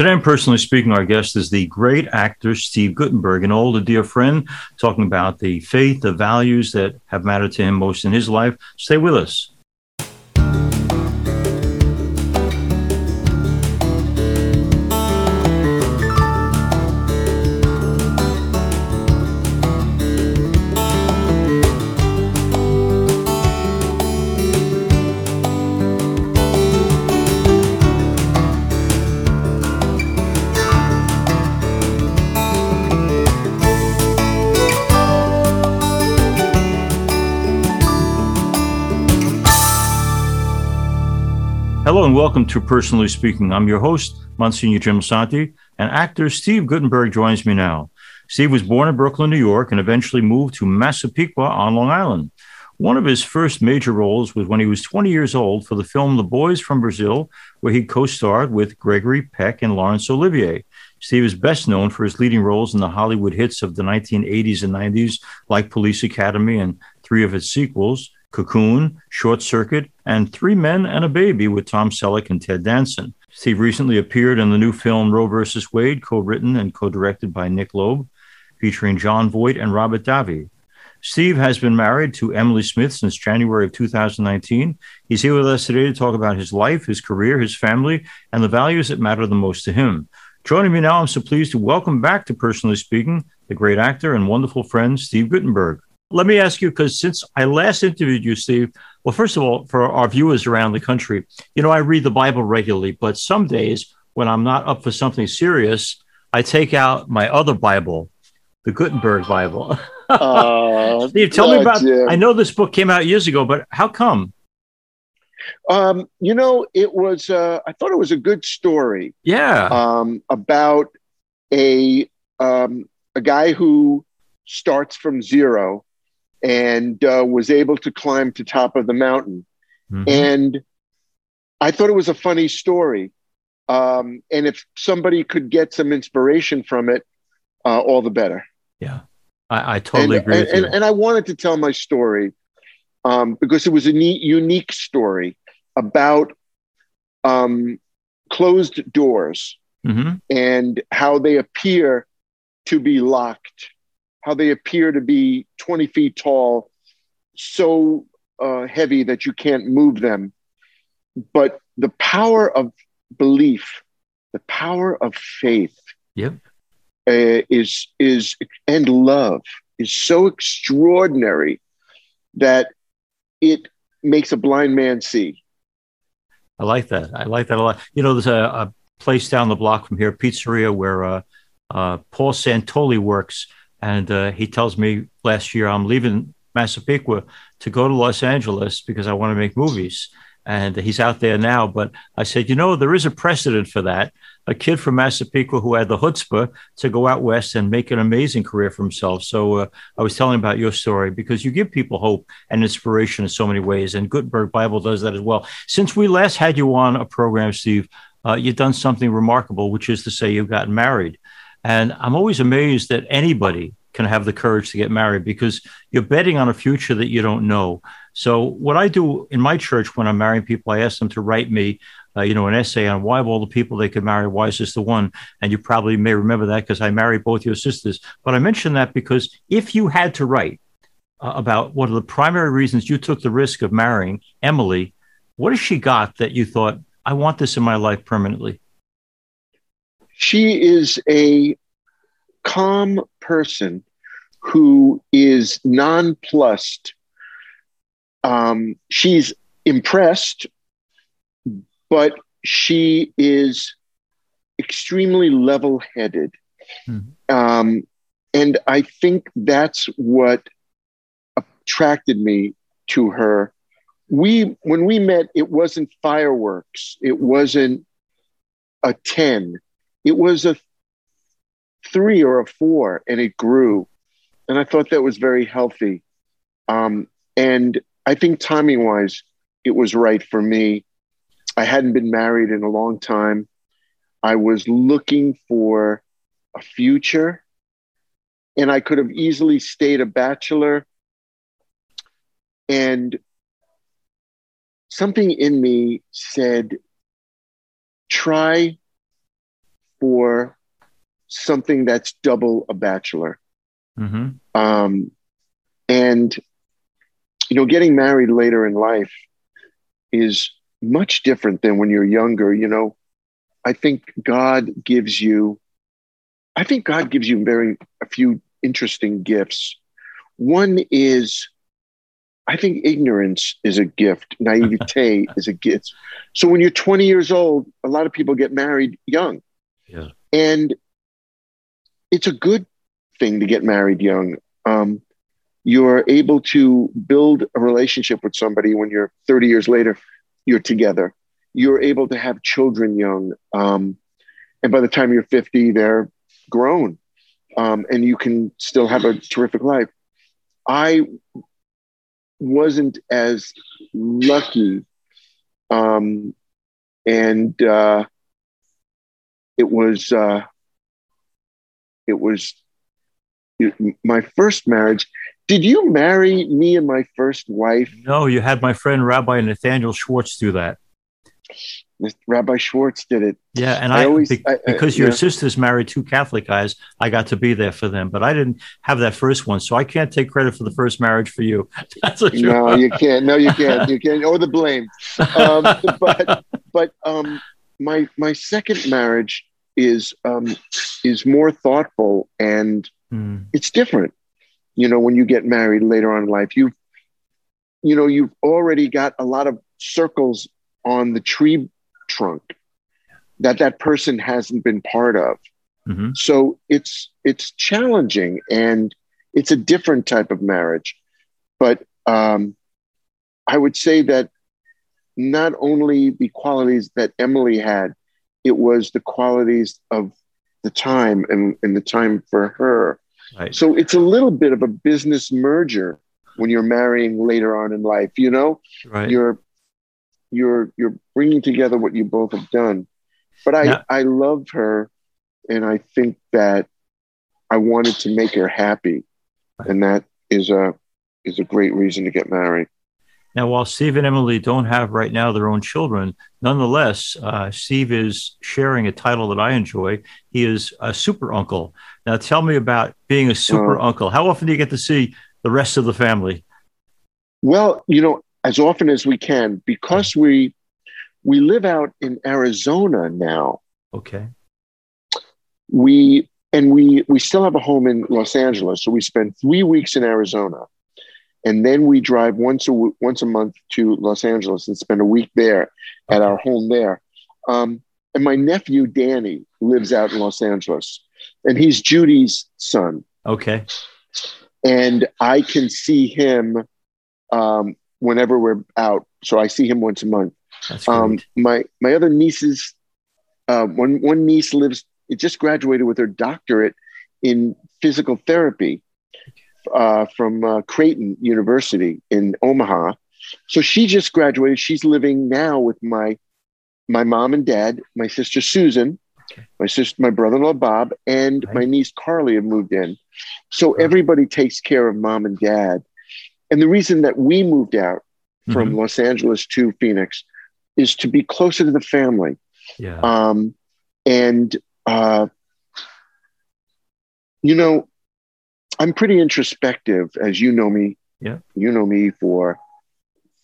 Today, I'm personally speaking. Our guest is the great actor Steve Guttenberg, an old dear friend, talking about the faith, the values that have mattered to him most in his life. Stay with us. And welcome to Personally Speaking. I'm your host, Monsignor Jim Lisante, and actor Steve Guttenberg joins me now. Steve was born in Brooklyn, New York, and eventually moved to Massapequa on Long Island. One of his first major roles was when he was 20 years old for the film The Boys from Brazil, where he co starred with Gregory Peck and Laurence Olivier. Steve is best known for his leading roles in the Hollywood hits of the 1980s and 90s, like Police Academy and three of its sequels. Cocoon, Short Circuit, and Three Men and a Baby with Tom Selleck and Ted Danson. Steve recently appeared in the new film Roe vs. Wade, co written and co directed by Nick Loeb, featuring Jon Voight and Robert Davi. Steve has been married to Emily Smith since January of 2019. He's here with us today to talk about his life, his career, his family, and the values that matter the most to him. Joining me now, I'm so pleased to welcome back to Personally Speaking the great actor and wonderful friend, Steve Guttenberg. Let me ask you, because since I last interviewed you, Steve, well, first of all, for our viewers around the country, you know, I read the Bible regularly, but some days when I'm not up for something serious, I take out my other Bible, the Guttenberg Bible. Uh, Steve, tell me about. Jim. I know this book came out years ago, but how come? Um, you know, it was. Uh, I thought it was a good story. Yeah. Um, about a um, a guy who starts from zero and uh, was able to climb to top of the mountain. Mm-hmm. And I thought it was a funny story. Um, and if somebody could get some inspiration from it, uh, all the better. Yeah, I, I totally and, agree. And, and, and, I wanted to tell my story um, because it was a neat, unique story about um, closed doors mm-hmm. and how they appear to be locked how they appear to be 20 feet tall, so uh, heavy that you can't move them. But the power of belief, the power of faith, yep. Uh, is is and love is so extraordinary that it makes a blind man see. I like that. I like that a lot. You know, there's a, a place down the block from here, pizzeria, where uh, uh, Paul Santoli works and uh, he tells me last year I'm leaving Massapequa to go to Los Angeles because I want to make movies. And he's out there now. But I said, you know, there is a precedent for that. A kid from Massapequa who had the chutzpah to go out west and make an amazing career for himself. So uh, I was telling about your story because you give people hope and inspiration in so many ways. And Guttenberg Bible does that as well. Since we last had you on a program, Steve, uh, you've done something remarkable, which is to say you've gotten married. And I'm always amazed that anybody can have the courage to get married because you're betting on a future that you don't know. So, what I do in my church when I'm marrying people, I ask them to write me, uh, you know, an essay on why of all the people they could marry, why is this the one? And you probably may remember that because I married both your sisters. But I mention that because if you had to write uh, about what are the primary reasons you took the risk of marrying Emily, what has she got that you thought, I want this in my life permanently? She is a calm person who is nonplussed. Um, she's impressed, but she is extremely level headed. Mm-hmm. Um, and I think that's what attracted me to her. We, when we met, it wasn't fireworks. It wasn't a 10 it was a three or a four, and it grew. And I thought that was very healthy. Um, and I think timing wise, it was right for me. I hadn't been married in a long time. I was looking for a future, and I could have easily stayed a bachelor. And something in me said, try for something that's double a bachelor. Mm-hmm. Um, and, you know, getting married later in life is much different than when you're younger. You know, I think God gives you, I think God gives you very, a few interesting gifts. One is, I think ignorance is a gift, naivete is a gift. So when you're 20 years old, a lot of people get married young. Yeah. And it's a good thing to get married young. Um, you're able to build a relationship with somebody when you're 30 years later, you're together. You're able to have children young. Um, and by the time you're 50, they're grown um, and you can still have a terrific life. I wasn't as lucky. Um, and uh, it was, uh, it was it, my first marriage. Did you marry me and my first wife? No, you had my friend Rabbi Nathaniel Schwartz do that. Rabbi Schwartz did it. Yeah, and I, I always be, I, because your yeah. sister's married two Catholic guys, I got to be there for them, but I didn't have that first one, so I can't take credit for the first marriage for you. That's a no, you can't. No, you can't. You can't. Or the blame. Um, but but um, my my second marriage is um, is more thoughtful and mm. it's different. You know, when you get married later on in life, you you know you've already got a lot of circles on the tree trunk that that person hasn't been part of. Mm-hmm. So it's it's challenging and it's a different type of marriage. But um, I would say that not only the qualities that Emily had, it was the qualities of the time and, and the time for her. Right. So it's a little bit of a business merger when you're marrying later on in life. You know, right. you're you're you're bringing together what you both have done. But I yeah. I love her, and I think that I wanted to make her happy, and that is a is a great reason to get married. Now, while Steve and Emily don't have right now their own children, nonetheless, uh, Steve is sharing a title that I enjoy. He is a super uncle. Now, tell me about being a super uh, uncle. How often do you get to see the rest of the family? Well, you know, as often as we can because we we live out in Arizona now. Okay. We and we we still have a home in Los Angeles, so we spend three weeks in Arizona, and then we drive once a once a month to Los Angeles and spend a week there at our home there. Um, and my nephew Danny lives out in Los Angeles, and he's Judy's son. Okay. And I can see him um, whenever we're out. So I see him once a month. Um, my my other nieces, uh, one one niece lives. It just graduated with her doctorate in physical therapy uh, from uh, Creighton University in Omaha. So she just graduated. She's living now with my my mom and dad, my sister Susan, okay. my sister, my brother-in-law Bob, and right. my niece Carly have moved in. So everybody takes care of mom and dad. And the reason that we moved out from mm-hmm. Los Angeles to Phoenix is to be closer to the family. Yeah. Um, and, uh, you know, I'm pretty introspective, as you know me. Yeah. You know me for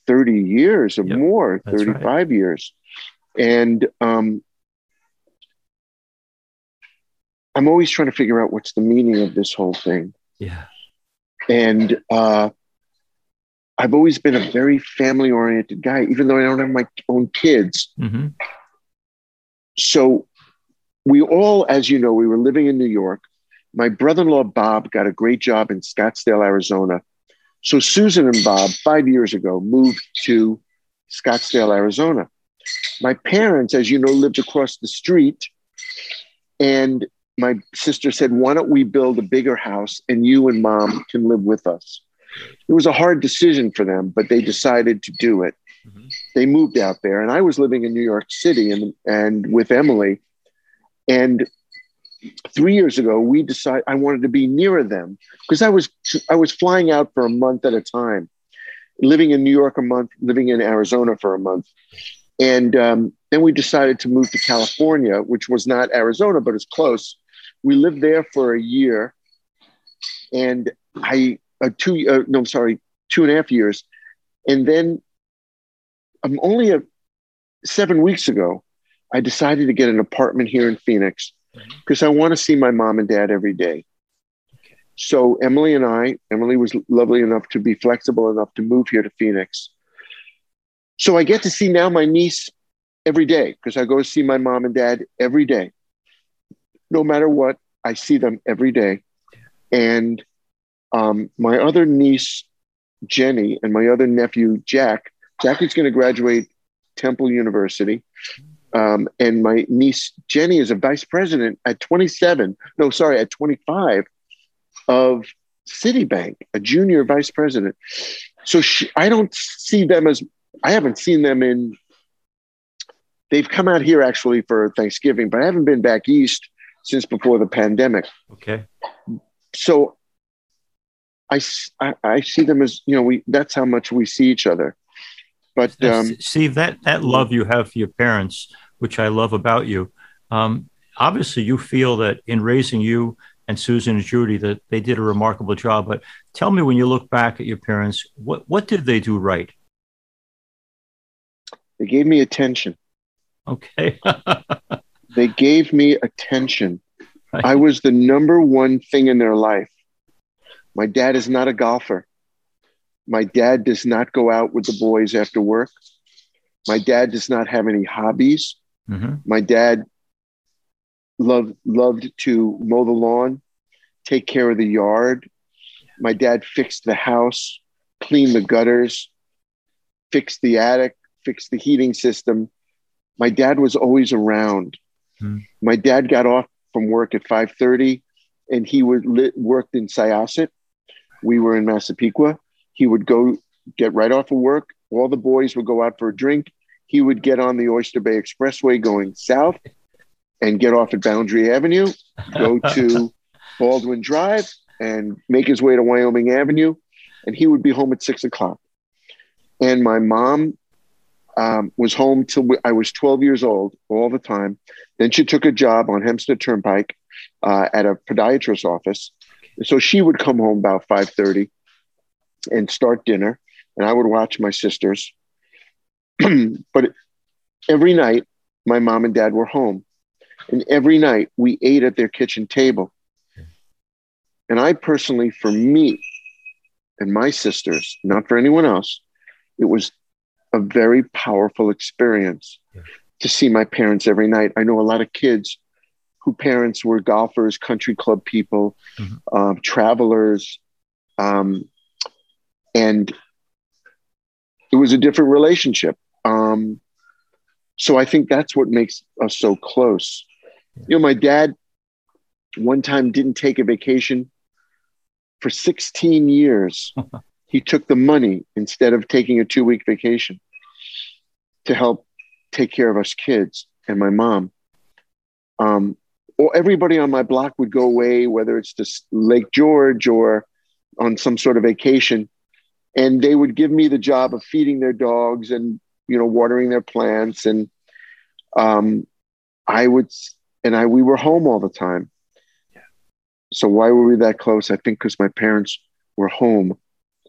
30 years or yep. more, 35 right. years. And um, I'm always trying to figure out what's the meaning of this whole thing. Yeah. And uh, I've always been a very family oriented guy, even though I don't have my own kids. Mm-hmm. So we all, as you know, we were living in New York. My brother in law, Bob, got a great job in Scottsdale, Arizona. So Susan and Bob, five years ago, moved to Scottsdale, Arizona. My parents, as you know, lived across the street. And my sister said, Why don't we build a bigger house and you and mom can live with us? It was a hard decision for them, but they decided to do it. Mm-hmm. They moved out there, and I was living in New York City and and with Emily. And three years ago, we decided I wanted to be nearer them because I was I was flying out for a month at a time, living in New York a month, living in Arizona for a month. And um, then we decided to move to California, which was not Arizona, but it's close. We lived there for a year, and I uh, two uh, no, I'm sorry, two and a half years, and then I'm only a seven weeks ago. I decided to get an apartment here in Phoenix because I want to see my mom and dad every day. So Emily and I, Emily was lovely enough to be flexible enough to move here to Phoenix. So I get to see now my niece every day because I go see my mom and dad every day. No matter what, I see them every day. And um, my other niece, Jenny, and my other nephew, Jack, Jack is going to graduate Temple University. Um, and my niece, Jenny, is a vice president at 27. No, sorry, at 25 of Citibank, a junior vice president. So she, I don't see them as, I haven't seen them in, they've come out here actually for Thanksgiving, but I haven't been back east since before the pandemic. Okay. So I, I, I see them as, you know, we, that's how much we see each other. But um, Steve, that, that love you have for your parents, which I love about you, um, obviously you feel that in raising you and Susan and Judy that they did a remarkable job. But tell me, when you look back at your parents, what what did they do right? They gave me attention. Okay. they gave me attention. Right. I was the number one thing in their life. My dad is not a golfer. My dad does not go out with the boys after work. My dad does not have any hobbies. Mm-hmm. My dad loved loved to mow the lawn, take care of the yard. My dad fixed the house, cleaned the gutters, fixed the attic, fixed the heating system. My dad was always around. Hmm. My dad got off from work at 5:30 and he would lit, worked in Syosset. We were in Massapequa. He would go get right off of work. All the boys would go out for a drink. He would get on the Oyster Bay Expressway going south and get off at Boundary Avenue, go to Baldwin Drive, and make his way to Wyoming Avenue. And he would be home at six o'clock. And my mom um, was home till I was 12 years old all the time. Then she took a job on Hempstead Turnpike uh, at a podiatrist's office. So she would come home about 5:30 and start dinner, and I would watch my sisters. but every night, my mom and dad were home. And every night we ate at their kitchen table. And I personally, for me and my sisters, not for anyone else, it was a very powerful experience yeah. to see my parents every night. I know a lot of kids who parents were golfers, country club people, mm-hmm. uh, travelers. Um, and it was a different relationship. Um, so I think that's what makes us so close. You know, my dad one time didn't take a vacation for 16 years. he took the money instead of taking a two week vacation to help take care of us kids and my mom. Um, or everybody on my block would go away, whether it's to Lake George or on some sort of vacation, and they would give me the job of feeding their dogs and you know watering their plants, and um, I would and I we were home all the time. Yeah. So why were we that close? I think because my parents were home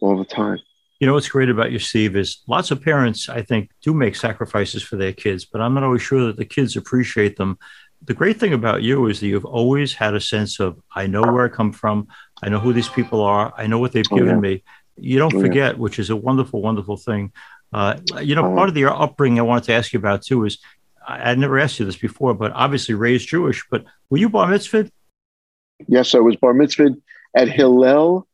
all the time. You know what's great about you, Steve, is lots of parents, I think, do make sacrifices for their kids, but I'm not always sure that the kids appreciate them. The great thing about you is that you've always had a sense of, I know where I come from, I know who these people are, I know what they've given oh, yeah. me. You don't oh, forget, yeah. which is a wonderful, wonderful thing. Uh, you know, part of your upbringing I wanted to ask you about too is I, would never asked you this before, but obviously raised Jewish. But were you bar mitzvahed? Yes, I was bar mitzvahed at Hillel.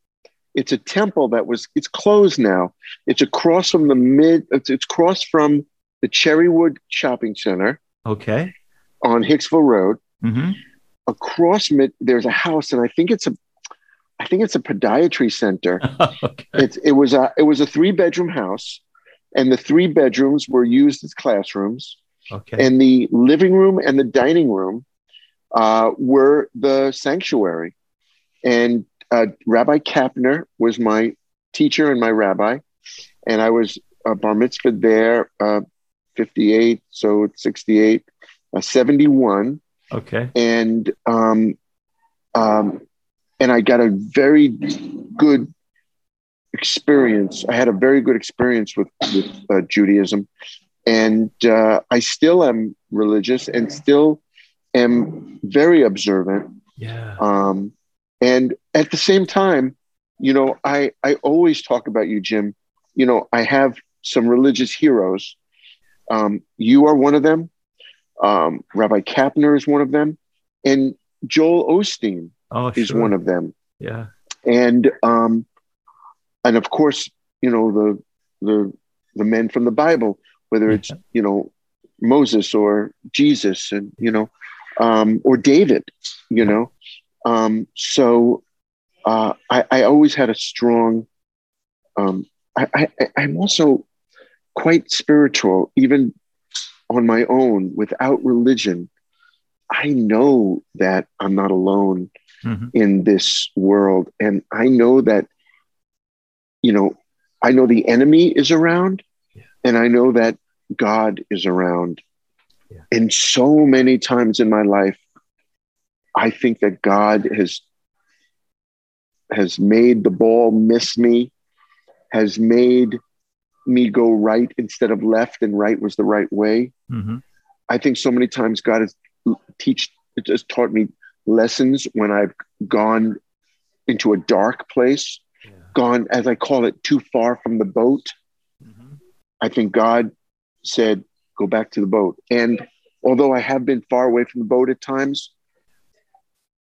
It's a temple that was it's closed now. It's across from the mid. It's, it's across from the Cherrywood Shopping Center. Okay. On Hicksville Road. Mm-hmm. Across mid, there's a house, and I think it's a, I think it's a podiatry center. okay. It, it was a it was a three bedroom house, and the three bedrooms were used as classrooms. Okay. And the living room and the dining room uh, were the sanctuary. And uh, Rabbi Kapner was my teacher and my rabbi. And I was a bar mitzvah there uh, 58, so it's 68, uh, 71. Okay. And um, um, and I got a very good experience. I had a very good experience with with uh, Judaism, and uh, I still am religious and still am very observant. Yeah. Um, and at the same time, you know, I I always talk about you, Jim. You know, I have some religious heroes. Um, you are one of them. Um, Rabbi Kapner is one of them, and Joel Osteen oh, is sure. one of them. Yeah. And um, and of course, you know the the the men from the Bible, whether it's you know Moses or Jesus, and you know, um, or David, you know. Um, so uh, I, I always had a strong. Um, I, I, I'm also quite spiritual, even on my own, without religion. I know that I'm not alone Mhm. in this world. And I know that, you know, I know the enemy is around Yeah. and I know that God is around. Yeah. And so many times in my life, I think that God has has made the ball miss me, has made me go right instead of left, and right was the right way. Mhm. I think so many times God has teach has taught me lessons when I've gone into a dark place. Gone as I call it too far from the boat. Mhm. I think God said, "Go back to the boat." And although I have been far away from the boat at times,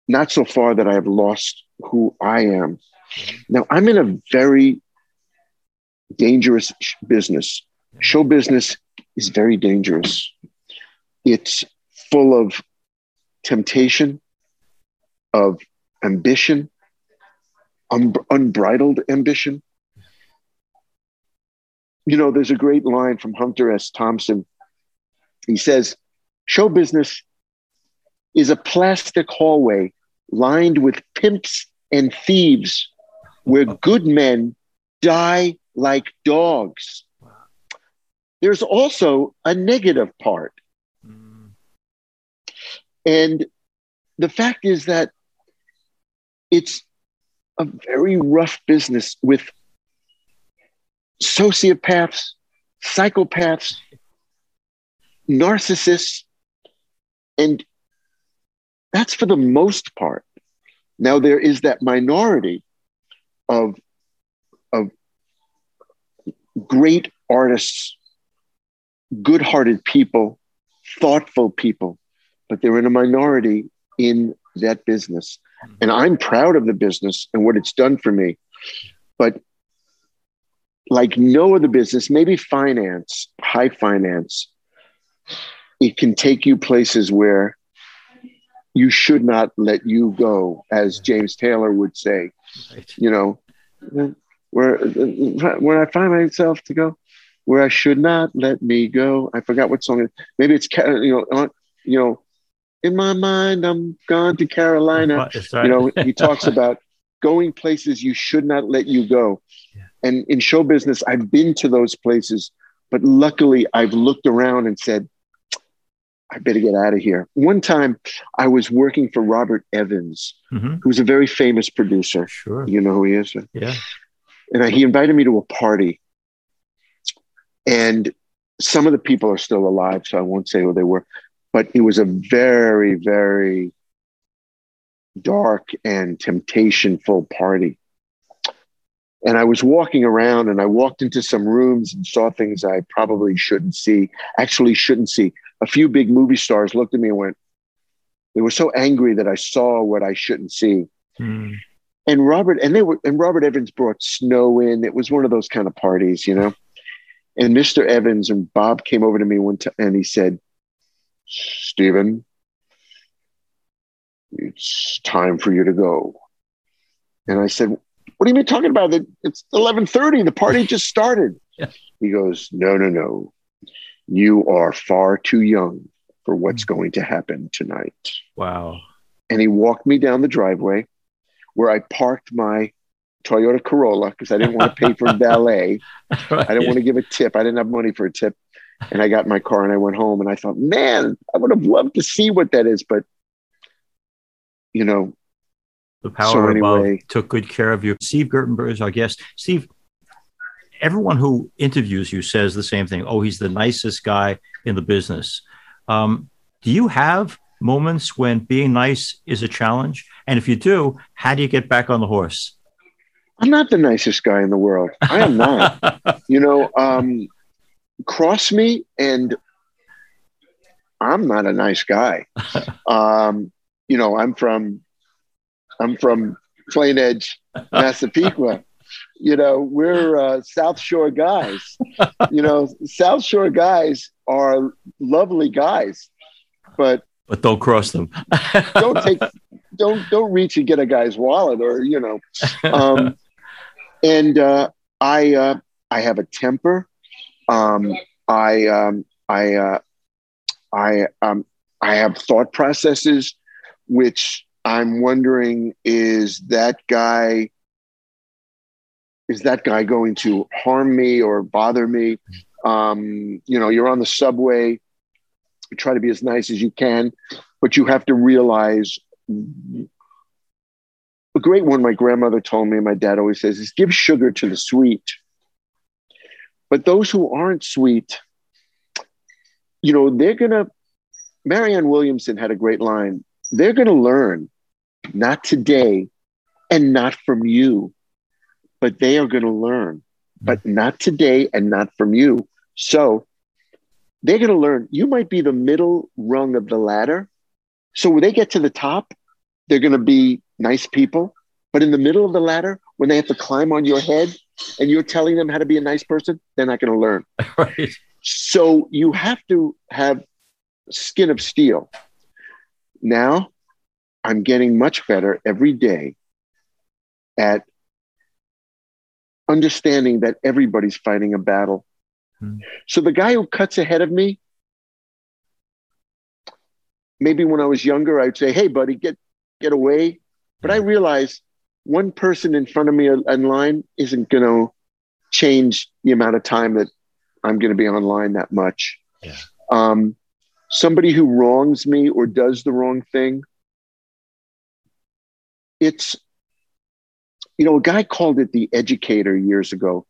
not so far that I have lost who I am. Now I'm in a very dangerous sh- business. Show business is very dangerous. It's full of temptation, of ambition, un- unbridled ambition. You know, there's a great line from Hunter S. Thompson. He says, Show business is a plastic hallway lined with pimps and thieves where good men die like dogs. There's also a negative part. And the fact is that it's a very rough business with sociopaths, psychopaths, narcissists, and that's for the most part. Now there is that minority of of great artists, good-hearted people, thoughtful people, but they're in a minority in that business. Mm-hmm. And I'm proud of the business and what it's done for me. But like no other business, maybe finance, high finance, it can take you places where you should not let you go, as James Taylor would say. Right. You know, where where I find myself to go, where I should not let me go. I forgot what song. It, maybe it's you know, uh, you know, in my mind, I'm gone to Carolina. Right. You know, he talks about going places you should not let you go. Yeah. And in show business, I've been to those places, but luckily I've looked around and said, I better get out of here. One time I was working for Robert Evans, Mhm. who's a very famous producer. Sure. You know who he is? Yeah. And I, he invited me to a party. And some of the people are still alive, so I won't say who they were. But it was a very, very dark and temptation-full party. And I was walking around and I walked into some rooms and saw things I probably shouldn't see, actually shouldn't see. A few big movie stars looked at me and went, they were so angry that I saw what I shouldn't see Mm. and Robert and they were and Robert Evans brought snow in. It was one of those kind of parties, you know. And Mr. Evans and Bob came over to me one time and he said, Stephen, it's time for you to go. And I said, What do you mean talking about? it? It's 11:30. The party just started. Yeah. He goes, No, no, no. You are far too young for what's mm. going to happen tonight Wow. and he walked me down the driveway where I parked my Toyota Corolla because I didn't want to pay for valet. I didn't want to give a tip. I didn't have money for a tip. And I got in my car and I went home and I thought, man, I would have loved to see what that is. But, you know, the power so anyway, above took good care of you. Steve Guttenberg is our guest. Steve, everyone who interviews you says the same thing. Oh, he's the nicest guy in the business. Um, do you have moments when being nice is a challenge? And if you do, how do you get back on the horse? I'm not the nicest guy in the world. I am not. you know, um, cross me and I'm not a nice guy. Um, you know, I'm from I'm from Plain Edge, Massapequa. you know, we're uh, South Shore guys. you know, South Shore guys are lovely guys, but but don't cross them. don't take don't don't reach and get a guy's wallet or you know. Um, and uh, I uh, I have a temper. Um, I um, I uh, I um, I have thought processes, which I'm wondering is that guy is that guy going to harm me or bother me? Um, you know, you're on the subway, you try to be as nice as you can, but you have to realize a great one my grandmother told me, my dad always says, is give sugar to the sweet. But those who aren't sweet, you know, they're going to, Marianne Williamson had a great line. They're going to learn, not today and not from you, but they are going to learn, but mm. not today and not from you. So they're going to learn. You might be the middle rung of the ladder. So when they get to the top, they're going to be nice people. But in the middle of the ladder, when they have to climb on your head and you're telling them how to be a nice person, they're not going to learn. Right. So you have to have skin of steel. Now I'm getting much better every day at understanding that everybody's fighting a battle. Hmm. So the guy who cuts ahead of me, maybe when I was younger, I'd say, "Hey, buddy, get get away." But I realize one person in front of me in line isn't going to change the amount of time that I'm going to be online that much. Yeah. Um, somebody who wrongs me or does the wrong thing, it's, you know, a guy called it the educator years ago.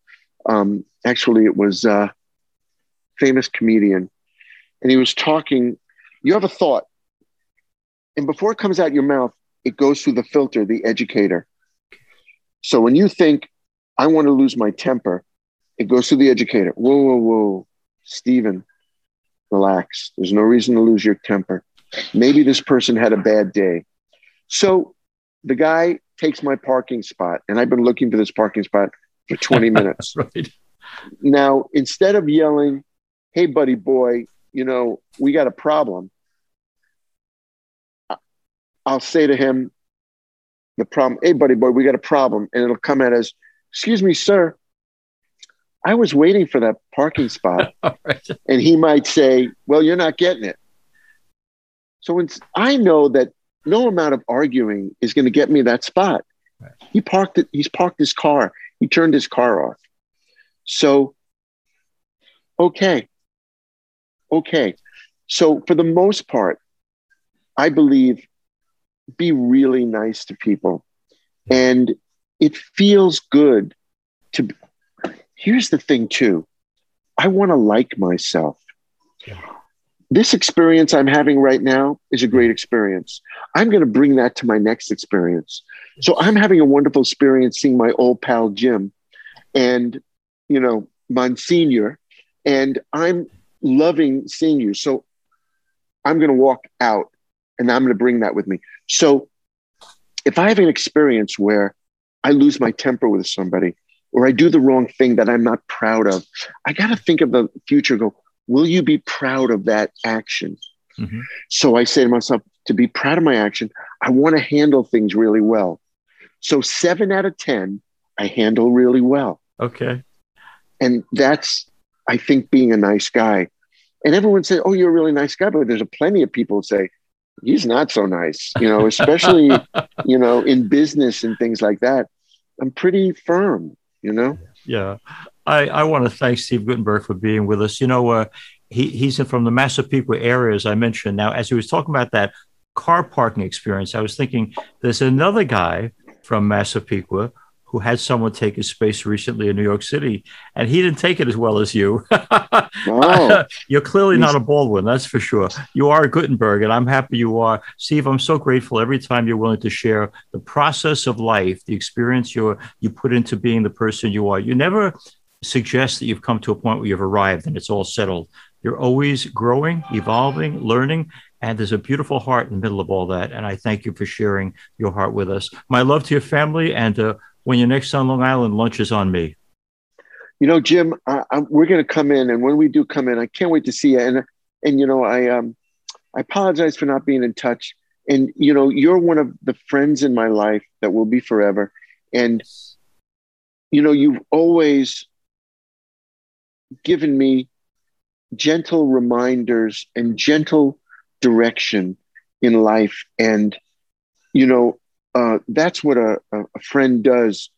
Um, actually, it was a famous comedian. And he was talking, you have a thought. And before it comes out your mouth, it goes through the filter, the educator. So when you think, I want to lose my temper, it goes to the educator. Whoa, whoa, whoa, Stephen, relax. There's no reason to lose your temper. Maybe this person had a bad day. So the guy takes my parking spot, and I've been looking for this parking spot for 20 minutes. right. Now, instead of yelling, hey, buddy boy, you know, we got a problem, I'll say to him, the problem, hey, buddy boy, we got a problem. And it'll come at us, excuse me, sir. I was waiting for that parking spot. right. And he might say, well, you're not getting it. So when I know that no amount of arguing is going to get me that spot. Right. He parked it, he's parked his car. He turned his car off. So, okay. Okay. So for the most part, I believe be really nice to people. And it feels good to. Here's the thing, too I want to like myself. Yeah. This experience I'm having right now is a great experience. I'm going to bring that to my next experience. So I'm having a wonderful experience seeing my old pal Jim and, you know, Monsignor, and I'm loving seeing you. So I'm going to walk out and I'm going to bring that with me. So if I have an experience where I lose my temper with somebody or I do the wrong thing that I'm not proud of, I got to think of the future. Go, will you be proud of that action? Mm-hmm. So I say to myself, to be proud of my action, I want to handle things really well. So seven out of 10, I handle really well. Okay. And that's, I think, being a nice guy. And everyone says, Oh, you're a really nice guy. But there's a plenty of people who say, he's not so nice, you know, especially, you know, in business and things like that. I'm pretty firm, you know? Yeah. I, I want to thank Steve Guttenberg for being with us. You know, uh, he, he's from the Massapequa area, as I mentioned. Now, as he was talking about that car parking experience, I was thinking there's another guy from Massapequa who had someone take his space recently in New York City, and he didn't take it as well as you. oh. You're clearly not a Baldwin, that's for sure. You are a Guttenberg, and I'm happy you are. Steve, I'm so grateful every time you're willing to share the process of life, the experience you you put into being the person you are. You never suggest that you've come to a point where you've arrived and it's all settled. You're always growing, evolving, learning, and there's a beautiful heart in the middle of all that. And I thank you for sharing your heart with us. My love to your family, and uh, when you're next on Long Island, lunch is on me. You know, Jim, I, I, we're going to come in, and when we do come in, I can't wait to see you. And and you know, I um, I apologize for not being in touch. And you know, you're one of the friends in my life that will be forever. And you know, you've always given me gentle reminders and gentle direction in life. And, you know, uh, that's what a, a friend does.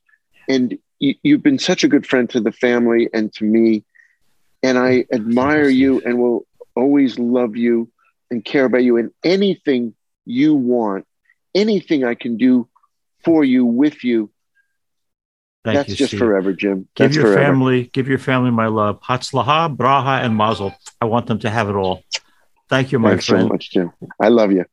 And you, you've been such a good friend to the family and to me. And I admire you and will always love you and care about you. And anything you want, anything I can do for you, with you, Thank That's you, just Steve. forever, Jim. Give your forever. family, give your family my love. Hatzlaha, braha, and mazel. I want them to have it all. Thank you, my Thanks friend. so much, Jim. I love you.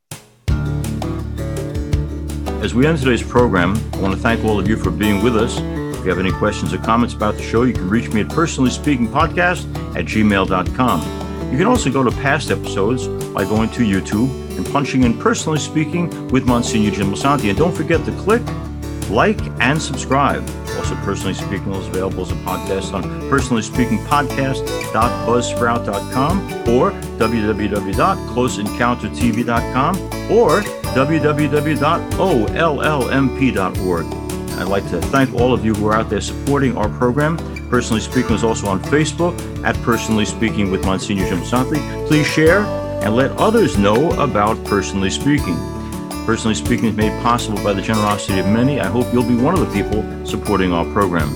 As we end today's program, I want to thank all of you for being with us. If you have any questions or comments about the show, you can reach me at personally speaking podcast at gmail.com. You can also go to past episodes by going to YouTube and punching in personally speaking with Monsignor Jim Lisante. And don't forget to click like, and subscribe. Also, Personally Speaking is available as a podcast on personallyspeakingpodcast.buzzsprout.com or www.closeencountertv.com or www.ollmp.org. I'd like to thank all of you who are out there supporting our program. Personally Speaking is also on Facebook at Personally Speaking with Monsignor Jim Lisante. Please share and let others know about Personally Speaking. Personally Speaking is made possible by the generosity of many. I hope you'll be one of the people supporting our program.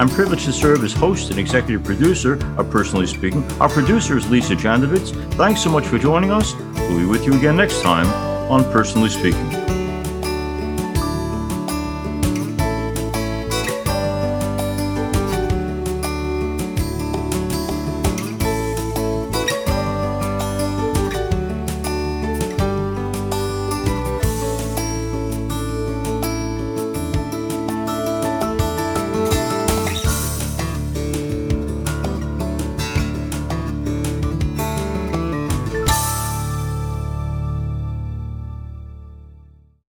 I'm privileged to serve as host and executive producer of Personally Speaking. Our producer is Lisa Jandovitz. Thanks so much for joining us. We'll be with you again next time on Personally Speaking.